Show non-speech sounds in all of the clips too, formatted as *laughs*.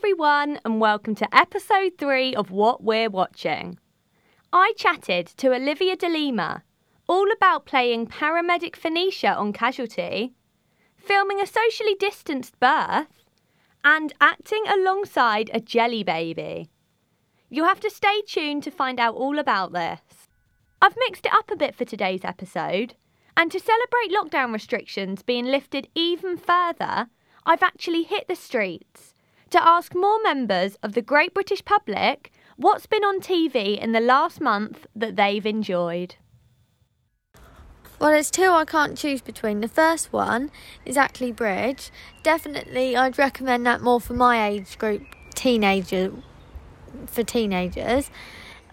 everyone, and welcome to episode three of What We're Watching. I chatted to Olivia D'Lima all about playing paramedic Fenisha on Casualty, filming a socially distanced birth, and acting alongside a jelly baby. You'll have to stay tuned to find out all about this. I've mixed it up a bit for today's episode, and to celebrate lockdown restrictions being lifted even further, I've actually hit the streets to ask more members of the great British public what's been on TV in the last month that they've enjoyed. Well, there's two I can't choose between. The first one is Ackley Bridge. Definitely, I'd recommend that more for my age group, teenager, for teenagers.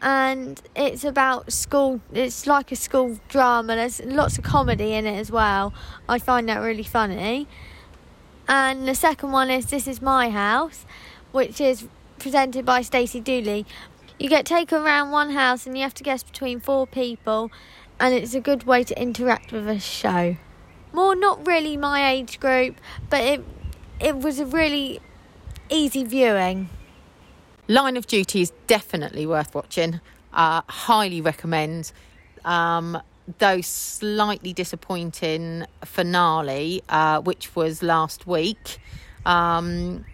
And it's about school. It's like a school drama. There's lots of comedy in it as well. I find that really funny. And the second one is This Is My House, which is presented by Stacey Dooley. You get taken around one house and you have to guess between four people, and it's a good way to interact with a show. More not really my age group, but it it was a really easy viewing. Line of Duty is definitely worth watching. Uh, highly recommend. Um, though slightly disappointing finale, uh, which was last week. Um,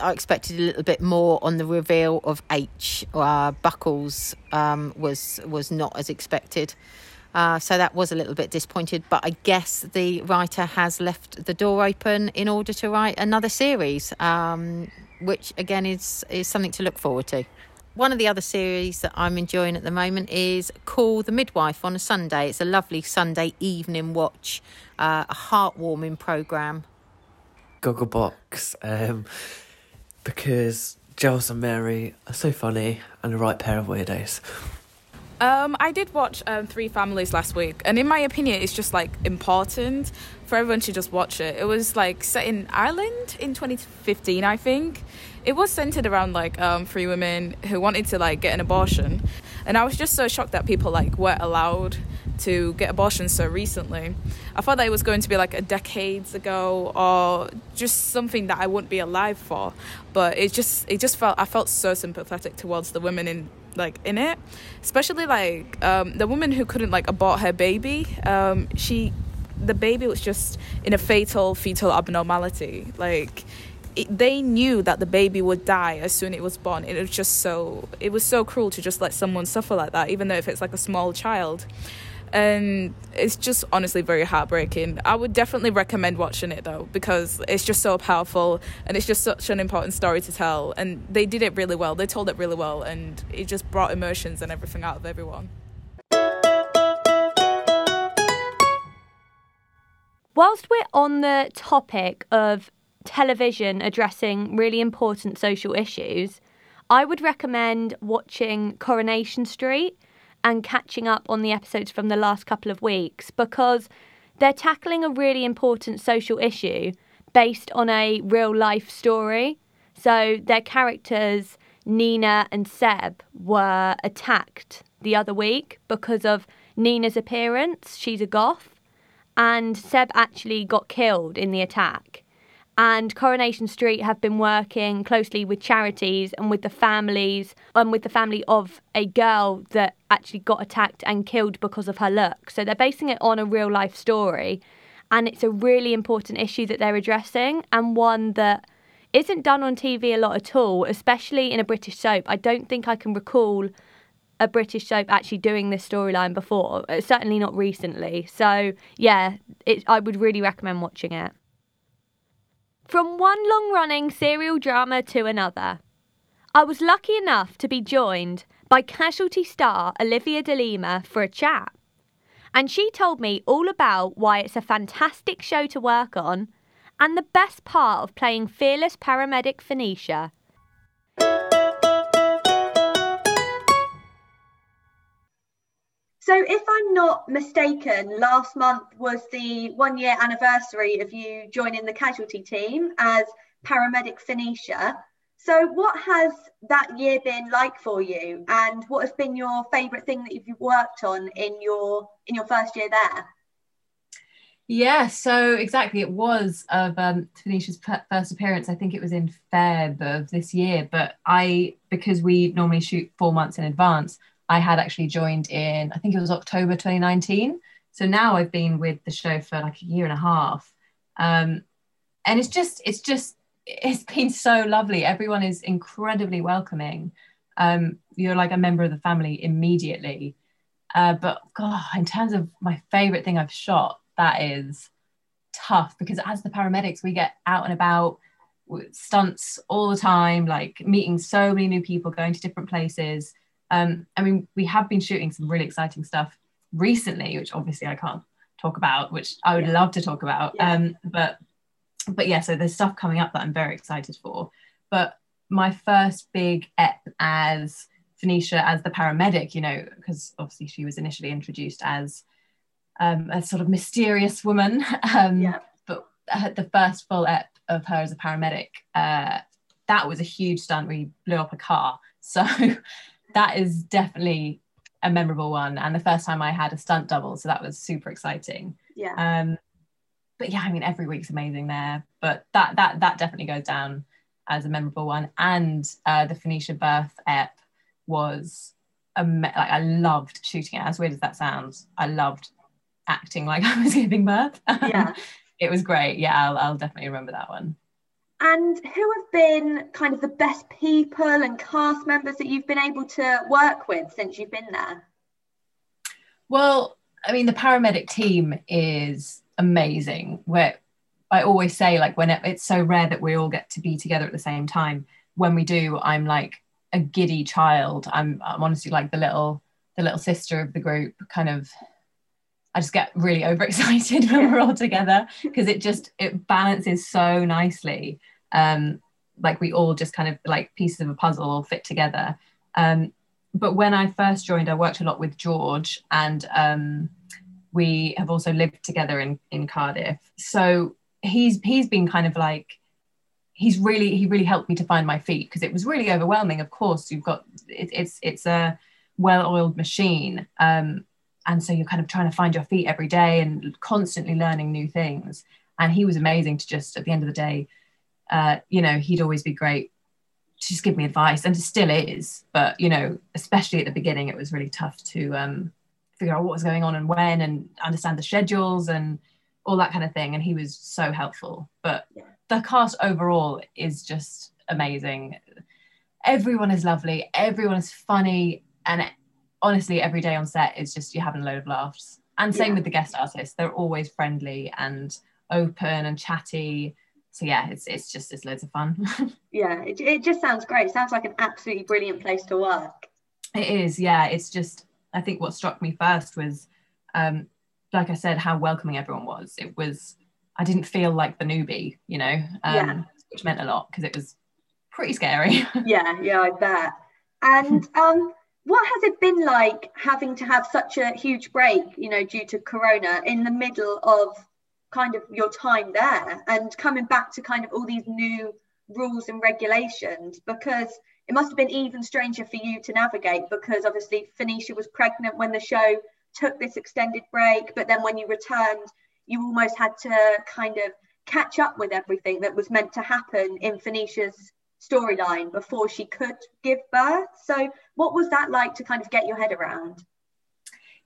I expected a little bit more on the reveal of H. Uh, Buckells um, was was not as expected. Uh, so that was a little bit disappointed, but I guess the writer has left the door open in order to write another series, um, which again is is something to look forward to. One of the other series that I'm enjoying at the moment is Call the Midwife on a Sunday. It's a lovely Sunday evening watch, uh, a heartwarming programme. Gogglebox, um, because Giles and Mary are so funny and the right pair of weirdos. Um, I did watch um, Three Families last week, and in my opinion, it's just like important for everyone to just watch it. It was like set in Ireland in 2015, I think it was centered around like um, three women who wanted to like get an abortion, and I was just so shocked that people like weren't allowed to get abortions so recently. I thought that it was going to be like a decades ago or just something that I wouldn't be alive for. But it just it just felt I felt so sympathetic towards the women in like in it, especially like um, the woman who couldn't like abort her baby. Um, she the baby was just in a fatal fetal abnormality. Like it, they knew that the baby would die as soon as it was born. It was just so it was so cruel to just let someone suffer like that, even though if it's like a small child. And it's just honestly very heartbreaking. I would definitely recommend watching it though because it's just so powerful and it's just such an important story to tell. And they did it really well. They told it really well, and it just brought emotions and everything out of everyone. Whilst we're on the topic of television addressing really important social issues, I would recommend watching Coronation Street and catching up on the episodes from the last couple of weeks because they're tackling a really important social issue based on a real life story. So their characters, Nina and Seb, were attacked the other week because of Nina's appearance. She's a goth. And Seb actually got killed in the attack and Coronation Street have been working closely with charities and with the families and with the family of a girl that actually got attacked and killed because of her look. So they're basing it on a real life story and it's a really important issue that they're addressing and one that isn't done on TV a lot at all, especially in a British soap. I don't think I can recall a British soap actually doing this storyline before, uh, certainly not recently. So, yeah, it, I would really recommend watching it. From one long running serial drama to another, I was lucky enough to be joined by casualty star Olivia D'Lima for a chat. And she told me all about why it's a fantastic show to work on and the best part of playing fearless paramedic Fenisha So, if I'm not mistaken, last month was the one year anniversary of you joining the casualty team as paramedic Fenisha. So, what has that year been like for you, and what has been your favourite thing that you've worked on in your in your first year there? Yeah, so exactly, it was of um, Fenisha's first appearance. I think it was in Feb of this year, but I, because we normally shoot four months in advance, I had actually joined in, I think it was October 2019. So now I've been with the show for like a year and a half. Um, and it's just, it's just, it's been so lovely. Everyone is incredibly welcoming. Um, you're like a member of the family immediately. Uh, but God, in terms of my favorite thing I've shot, that is tough because as the paramedics, we get out and about stunts all the time, like meeting so many new people, going to different places. Um, I mean, we have been shooting some really exciting stuff recently, which obviously I can't talk about, which I would yeah. love to talk about. Yeah. Um, but but yeah, so there's stuff coming up that I'm very excited for. But my first big ep as Fenisha as the paramedic, you know, because obviously she was initially introduced as um, a sort of mysterious woman. *laughs* Um, yeah. But the first full ep of her as a paramedic, uh, that was a huge stunt. We blew up a car. *laughs* So that is definitely a memorable one and the first time I had a stunt double so that was super exciting. Yeah. Um but yeah I mean every week's amazing there but that that that definitely goes down as a memorable one and uh, the Fenisha birth ep was um, like I loved shooting it. As weird as that sounds I loved acting like *laughs* I was giving birth. Yeah. *laughs* It was great. Yeah I'll, I'll definitely remember that one and who have been kind of the best people and cast members that you've been able to work with since you've been there? Well, I mean, the paramedic team is amazing. Where I always say, like, when it, it's so rare that we all get to be together at the same time. When we do, I'm like a giddy child. I'm, I'm honestly like the little, the little sister of the group, kind of I just get really *laughs* overexcited when we're all together because it just it balances so nicely. Um, like we all just kind of like pieces of a puzzle all fit together. Um, but when I first joined, I worked a lot with George, and um, we have also lived together in in Cardiff. So he's he's been kind of like he's really he really helped me to find my feet because it was really overwhelming. Of course, you've got it, it's it's a well-oiled machine. Um, and so you're kind of trying to find your feet every day and constantly learning new things. And he was amazing to just at the end of the day uh, you know he'd always be great to just give me advice. And it still is. But you know especially at the beginning it was really tough to um, figure out what was going on and when and understand the schedules and all that kind of thing. And he was so helpful. But the cast overall is just amazing. Everyone is lovely. Everyone is funny. And honestly, every day on set is just you having a load of laughs. And same yeah. with the guest artists; they're always friendly and open and chatty. So yeah, it's it's just it's loads of fun. *laughs* yeah, it, it just sounds great. It sounds like an absolutely brilliant place to work. It is, yeah. It's just I think what struck me first was, um, like I said, how welcoming everyone was. It was I didn't feel like the newbie, you know, um, yeah. which meant a lot because it was pretty scary. *laughs* yeah, yeah, I bet. And um, what has it been like having to have such a huge break, you know, due to Corona in the middle of kind of your time there and coming back to kind of all these new rules and regulations? Because it must have been even stranger for you to navigate because obviously Fenisha was pregnant when the show took this extended break, but then when you returned, you almost had to kind of catch up with everything that was meant to happen in Fenisha's storyline before she could give birth. So, what was that like to kind of get your head around?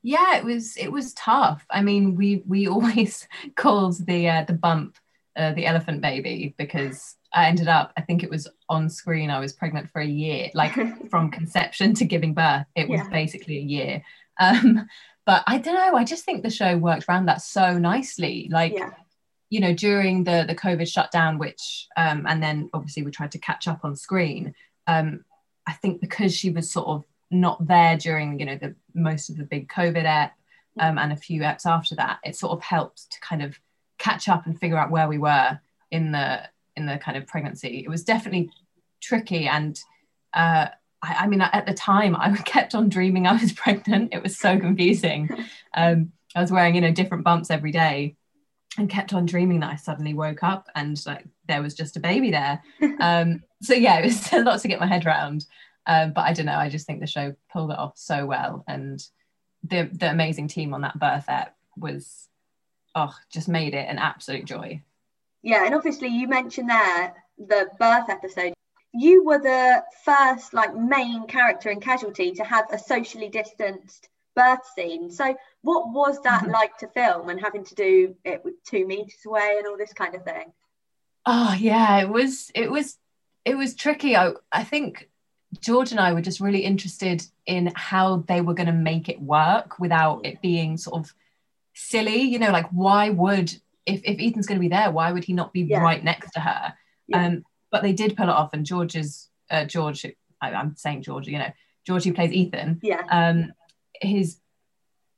Yeah, it was it was tough. I mean, we we *laughs* always called the uh, the bump uh, the elephant baby because I ended up I think it was on screen I was pregnant for a year, like *laughs* from conception to giving birth. It was yeah. basically a year. Um, but I don't know. I just think the show worked around that so nicely. Like yeah you know, during the the COVID shutdown, which um, and then obviously we tried to catch up on screen. Um, I think because she was sort of not there during you know the most of the big COVID ep um, and a few eps after that, it sort of helped to kind of catch up and figure out where we were in the in the kind of pregnancy. It was definitely tricky and. Uh, I, I mean, at the time, I *laughs* kept on dreaming I was *laughs* pregnant. It was so confusing. *laughs* Um, I was wearing, you know, different bumps every day, and kept on dreaming that I suddenly woke up and like there was just a baby there. *laughs* Um, so yeah, it was *laughs* a lot to get my head around. Um, but I don't know. I just think the show pulled it off so well, and the the amazing team on that birth ep was oh, just made it an absolute joy. Yeah, and obviously you mentioned there the birth episode. You were the first like main character in Casualty to have a socially distanced birth scene. So what was that Mm-hmm. like to film and having to do it with two meters away and all this kind of thing? Oh yeah, it was it was it was tricky. I I think George and I were just really interested in how they were going to make it work without it being sort of silly. You know, like why would if if Ethan's going to be there, why would he not be Yeah. right next to her? Yeah. Um, but they did pull it off, and George's uh, George. I, I'm saying George. You know, George who plays Ethan. Yeah. Um, his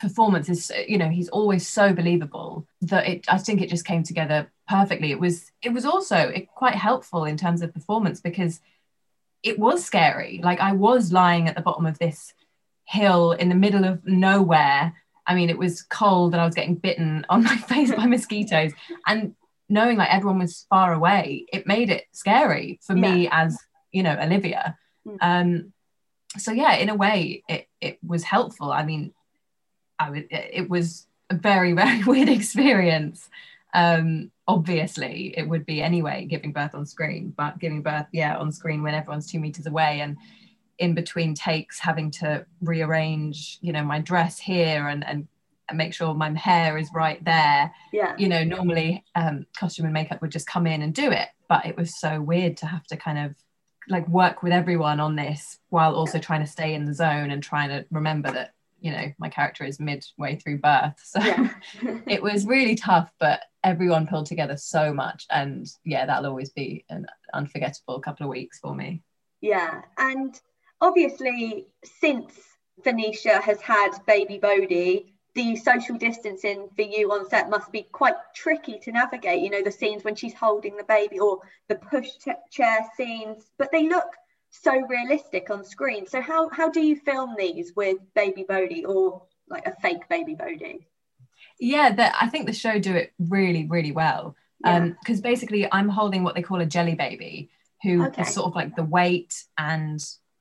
performance is you know he's always so believable that it i think it just came together perfectly. It was it was also it, quite helpful in terms of performance because it was scary. Like i was lying at the bottom of this hill in the middle of nowhere. I mean it was cold and i was getting bitten *laughs* on my face by mosquitoes. And knowing like everyone was far away it made it scary for me as you know olivia. Mm. um so yeah in a way it it was helpful i mean I would, it was a very, *laughs* very weird experience. Um, obviously, it would be anyway giving birth on screen, but giving birth, yeah, on screen when everyone's two meters away and in between takes, having to rearrange, you know, my dress here and and make sure my hair is right there. Yeah. You know, normally um, costume and makeup would just come in and do it, but it was so weird to have to kind of like work with everyone on this while also trying to stay in the zone and trying to remember that you know my character is midway through birth. So Yeah. *laughs* it was really tough but everyone pulled together so much. And yeah that'll always be an unforgettable couple of weeks for me. Yeah, and obviously, since Fenisha has had baby Bodhi, the social distancing for you on set must be quite tricky to navigate. You know, the scenes when she's holding the baby or the push chair scenes, but they look so realistic on screen. So how how do you film these with baby Bodhi or like a fake baby Bodhi? yeah that i think the show do it really really well um because basically i'm holding what they call a jelly baby who is Okay. sort of like the weight and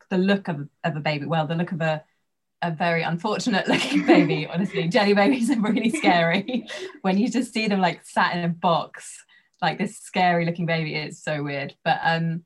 the look of, of a baby well the look of a a very unfortunate looking baby *laughs* honestly. Jelly babies are really scary. When you just see them like sat in a box like this scary looking baby it's so weird. But um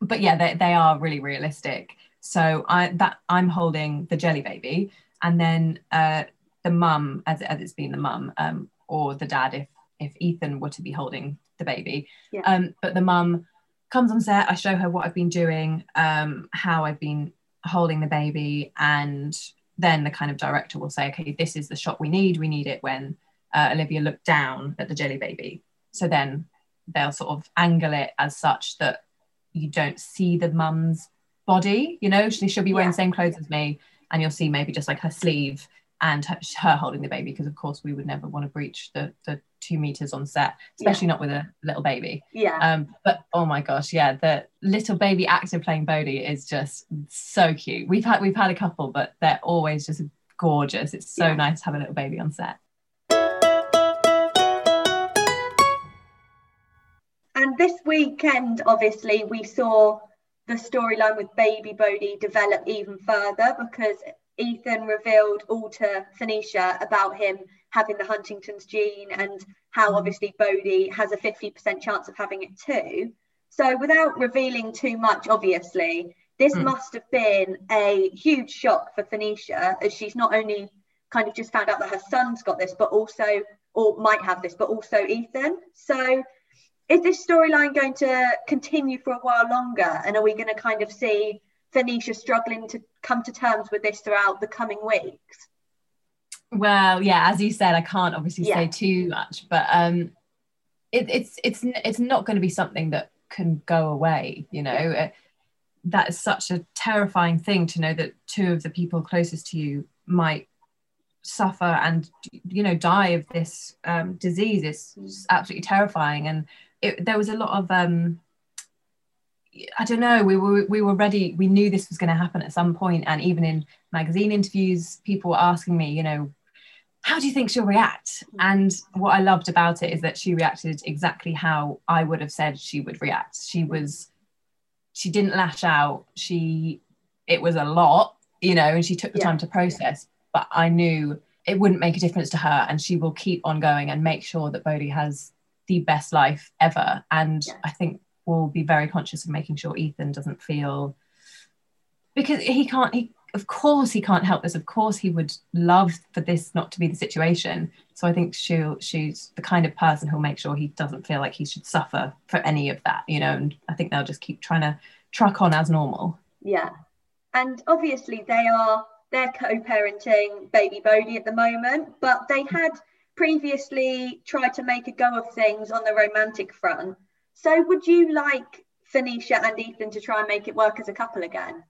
but yeah they, they are really realistic. So i that i'm holding the jelly baby. And then uh the mum as, as it's been the mum um or the dad if if ethan were to be holding the baby. Yeah. um but the mum comes on set. I show her what i've been doing um how i've been holding the baby and then the kind of director will say okay this is the shot we need. We need it when uh, olivia looked down at the jelly baby. So then they'll sort of angle it as such that you don't see the mum's body. You know she, she'll be wearing Yeah. the same clothes as me and you'll see maybe just like her sleeve and her, her holding the baby because of course we would never want to breach the, the two meters on set especially not with a little baby. Yeah. um but oh my gosh yeah the little baby actor playing Bodhi is just so cute. We've had we've had a couple but they're always just gorgeous. It's so Yeah. nice to have a little baby on set. And this weekend, obviously, we saw the storyline with Baby Bodhi develop even further because Ethan revealed all to Fenisha about him having the Huntington's gene and how obviously Bodhi has a 50% chance of having it too. So, without revealing too much, obviously, this Mm. must have been a huge shock for Fenisha as she's not only kind of just found out that her son's got this, but also, or might have this, but also Ethan. So, is this storyline going to continue for a while longer? And are we going to kind of see Fenisha struggling to come to terms with this throughout the coming weeks? well yeah as you said i can't obviously Yeah. say too much but um it, it's it's it's not going to be something that can go away you know Uh, that is such a terrifying thing to know that two of the people closest to you might suffer and you know die of this um, disease it's absolutely terrifying and it, there was a lot of um I don't know. We were we were ready. We knew this was going to happen at some point, and even in magazine interviews, people were asking me, you know, how do you think she'll react? Mm. And what I loved about it is that she reacted exactly how I would have said she would react. She was, she didn't lash out. She, it was a lot, you know, and she took the Yeah. time to process. But I knew it wouldn't make a difference to her and she will keep on going and make sure that Bodhi has the best life ever and Yeah. I think will be very conscious of making sure Ethan doesn't feel because he can't he of course he can't help this of course he would love for this not to be the situation so I think she'll she's the kind of person who'll make sure he doesn't feel like he should suffer for any of that you know and I think they'll just keep trying to truck on as normal Yeah. And obviously they are they're co-parenting baby Bodhi at the moment, but they had previously tried to make a go of things on the romantic front. So would you like Fenisha and Ethan to try and make it work as a couple again?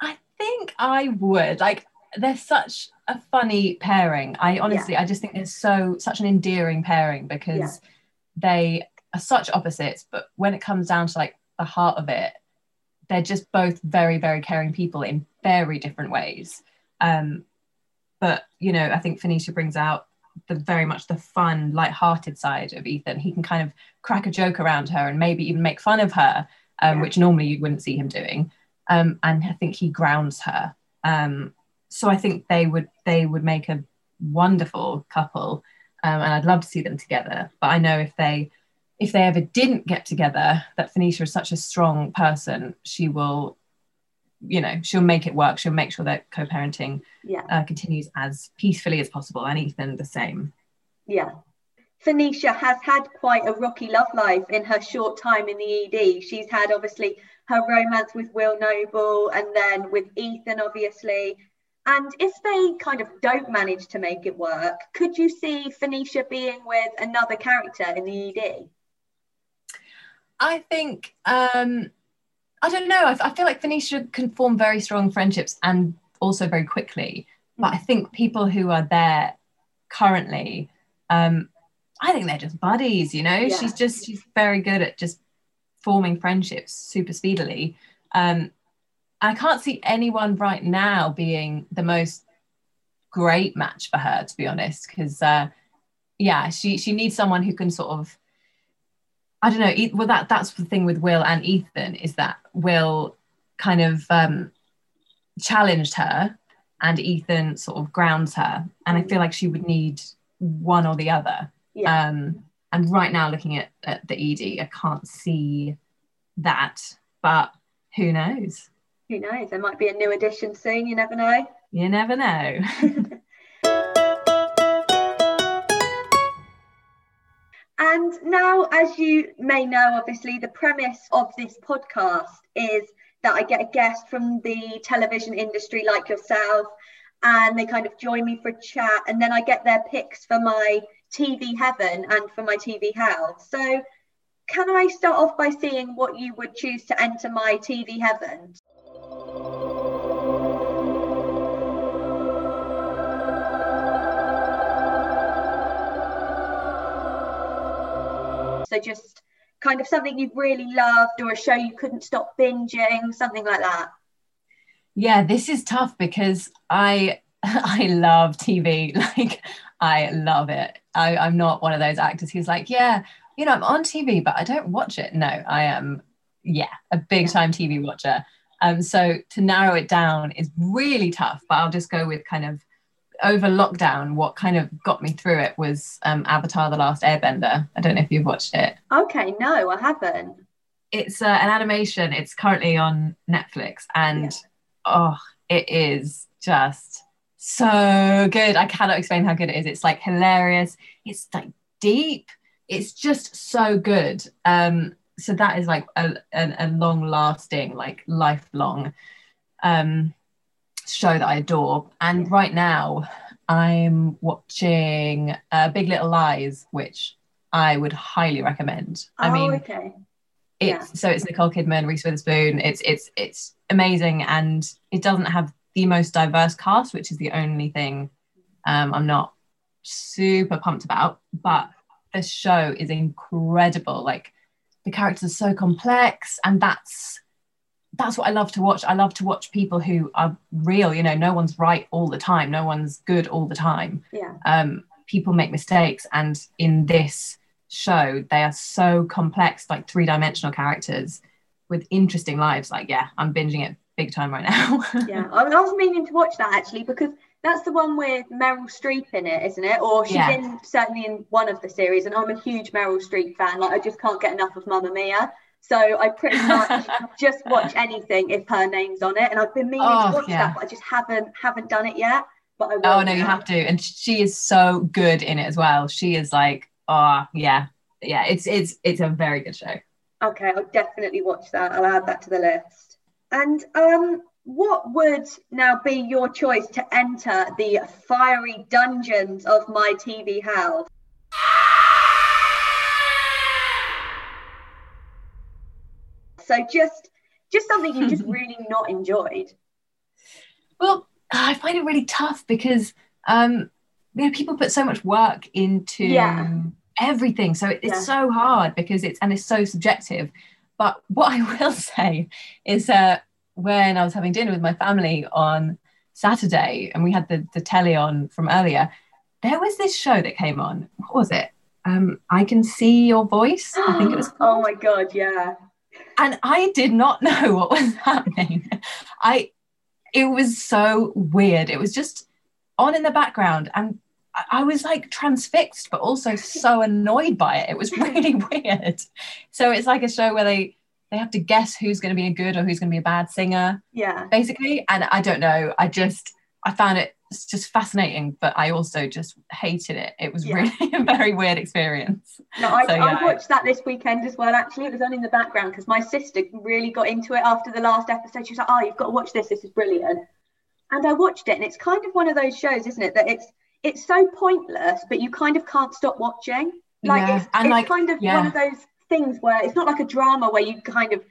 I think I would. Like they're such a funny pairing. I honestly I just think they're so such an endearing pairing because Yeah. they are such opposites, but when it comes down to like the heart of it, they're just both very, very caring people in very different ways. Um, but you know, I think Fenisha brings out the very much the fun, light-hearted side of Ethan. He can kind of crack a joke around her and maybe even make fun of her, um, Yeah. which normally you wouldn't see him doing. Um, and I think he grounds her. Um, so I think they would they would make a wonderful couple, um, and I'd love to see them together. But I know if they if they ever didn't get together, that Fenisha is such a strong person, she will, you know, she'll make it work. She'll make sure that co-parenting Yeah. uh, continues as peacefully as possible, and Ethan the same. Yeah. Fenisha has had quite a rocky love life in her short time in the ED. She's had obviously her romance with Will Noble and then with Ethan, obviously. And if they kind of don't manage to make it work, could you see Fenisha being with another character in the ED? I think um, I don't know. I, I feel like Fenisha can form very strong friendships and also very quickly. But I think people who are there currently, um, I think they're just buddies. You know, Yeah. she's just she's very good at just forming friendships super speedily. Um, I can't see anyone right now being the most great match for her, to be honest, because uh, yeah, she she needs someone who can sort of I don't know. Well, that that's the thing with Will and Ethan is that Will kind of um, challenged her, and Ethan sort of grounds her. And I feel like she would need one or the other. Yeah. Um, and right now, looking at, at the ED, I can't see that. But who knows? Who knows? There might be a new addition soon. You never know. You never know. *laughs* And now, as you may know, obviously, the premise of this podcast is that I get a guest from the television industry like yourself, and they kind of join me for a chat, and then I get their picks for my TV heaven and for my TV hell. So, can I start off by seeing what you would choose to enter my TV heaven? So just kind of something you've really loved or a show you couldn't stop binging, something like that. yeah, this is tough because I *laughs* I love TV. *laughs* Like I love it. I, I'm not one of those actors who's like, yeah, you know, I'm on TV, but I don't watch it. No, I am, yeah, a big time TV watcher. Um, so to narrow it down is really tough, but I'll just go with kind of over lockdown. What kind of got me through it was um, Avatar: The Last Airbender. I don't know if you've watched it. Okay, no, I haven't. It's uh, an animation. It's currently on Netflix, and oh, it is just so good. I cannot explain how good it is. It's like hilarious. It's like deep. It's just so good. Um, so that is like a, a, a long lasting, like lifelong um, show that I adore. And right now, I'm watching uh, Big Little Lies, which I would highly recommend. I oh, mean, okay. it's Yeah. so it's Nicole Kidman, Reese Witherspoon. It's it's it's amazing, and it doesn't have the most diverse cast, which is the only thing um, I'm not super pumped about. But the show is incredible. Like the characters are so complex, and that's that's what I love to watch. I love to watch people who are real. You know, no one's right all the time. No one's good all the time Yeah. um, people make mistakes and in this show they are so complex like three-dimensional characters with interesting lives like yeah i'm binging it big time right now *laughs* Yeah. I was meaning to watch that actually because That's the one with Meryl Streep in it, isn't it? Or she's Yeah. in certainly in one of the series, and I'm a huge Meryl Streep fan. Like I just can't get enough of Mamma Mia. So I pretty much *laughs* just watch anything if her name's on it, and I've been meaning Oh, to watch yeah. that, but I just haven't haven't done it yet. But I will. Oh no, you have to. And she is so good in it as well. She is like, oh yeah, yeah. It's it's it's a very good show. Okay, I'll definitely watch that. I'll add that to the list. And um, what would now be your choice to enter the fiery dungeons of my TV house? So just just something you just *laughs* really not enjoyed. Well, I find it really tough because um, you know people put so much work into Yeah. everything, so it's Yeah. so hard because it's and it's so subjective. But what *laughs* I will say is that when I was having dinner with my family on Saturday and we had the the telly on from earlier, there was this show that came on. What was it? Um, I can see your voice. I think it was. *gasps* oh my god, yeah. And I did not *laughs* know what was happening. I it was so weird. It was just on in the background and I- was like transfixed, but also so annoyed by it. It was hmm. really *laughs* weird. So it's like a show where they they have to guess who's going to be a good or who's going to be a bad singer, Yeah. basically. And I don't know. I just I found it just fascinating, but I also just hated it. It was Yeah. really *laughs* a very weird experience. No, I, So, I watched that this weekend as well. Actually, it was on in the background because my sister really got into it after the last episode. She was like, "Oh, you've got to watch this. This is brilliant." And I watched it, and it's kind of one of those shows, isn't it? That it's it's so pointless, but you kind of can't stop watching. Like Yeah, it's, and it's like- kind of yeah. one of those things where it's not like a drama where you kind of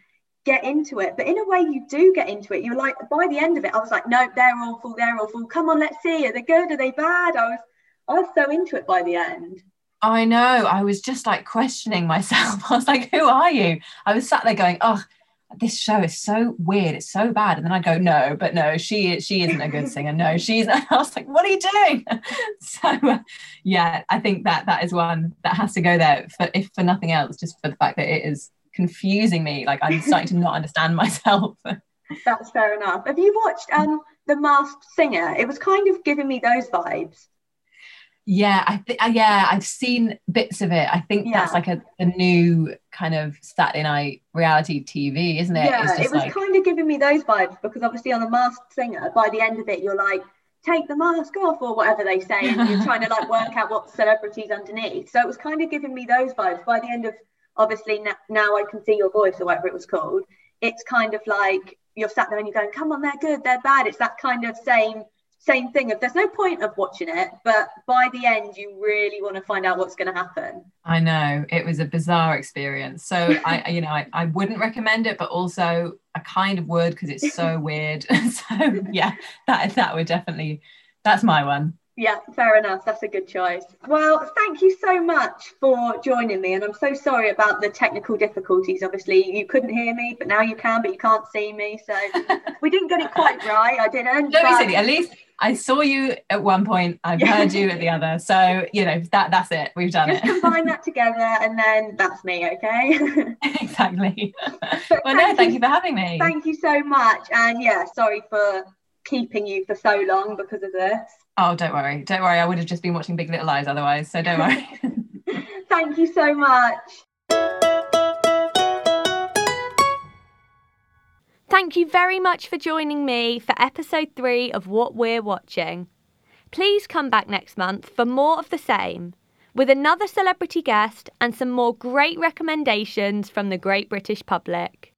get into it, but in a way you do get into it. You're like, by the end of it, I was like, "No, they're awful. They're awful. Come on, let's see. Are they good? Are they bad?" I was I was so into it by the end. I know. I was just like questioning *laughs* myself. I was like, who are you? I was sat there going, oh, this show is so weird. It's so bad. And then I go, no, but no, she she isn't a good *laughs* singer. No, she's. *laughs* I was like, what are you doing? So uh, yeah, I think that that is one that has to go there for if for nothing else, just for the fact that it is confusing me. Like I'm starting to not *laughs* understand myself. That's fair enough. Have you watched um The Masked Singer? It was kind of giving me those vibes. Yeah, I think yeah, I've seen bits of it. I think that's Yeah. like a, a new kind of Saturday night reality TV, isn't it? yeah, it was like kind of giving me those vibes because obviously on The Masked Singer, by the end of it, you're like, take the mask off or whatever they say, and you're trying to like work *laughs* out what celebrities underneath. So it was kind of giving me those vibes. By the end of obviously now, now I can see your voice or whatever it was called. It's kind of like you're sat there and you're going, come on, they're good, they're bad. It's that kind of same same thing of there's no point of watching it, but by the end you really want to find out what's going to happen. I know it was a bizarre experience. So I, you know, I, I wouldn't recommend it, but also I kind of would because it's so *laughs* weird. *laughs* so yeah, that that would definitely that's my one. Yeah, fair enough. That's a good choice. Well, thank you so much for joining me. And I'm so sorry about the technical difficulties. Obviously, you couldn't hear me, but now you can, but you can't see me. So *laughs* we didn't get it quite right. I didn't. Be but-. At least I saw you at one point. I've heard you at the other. So you know that that's it. We've done Just it. combine that *laughs* together and then that's me, okay? *laughs* exactly. But Well, no, thank you for having me. Thank you so much. And yeah, sorry for keeping you for so long because of this. Oh, don't worry. Don't worry. I would have just been watching Big Little Lies otherwise. So don't worry. *laughs* *laughs* Thank you so much. Thank you very much for joining me for episode three of What We're Watching. Please come back next month for more of the same, with another celebrity guest and some more great recommendations from the great British public.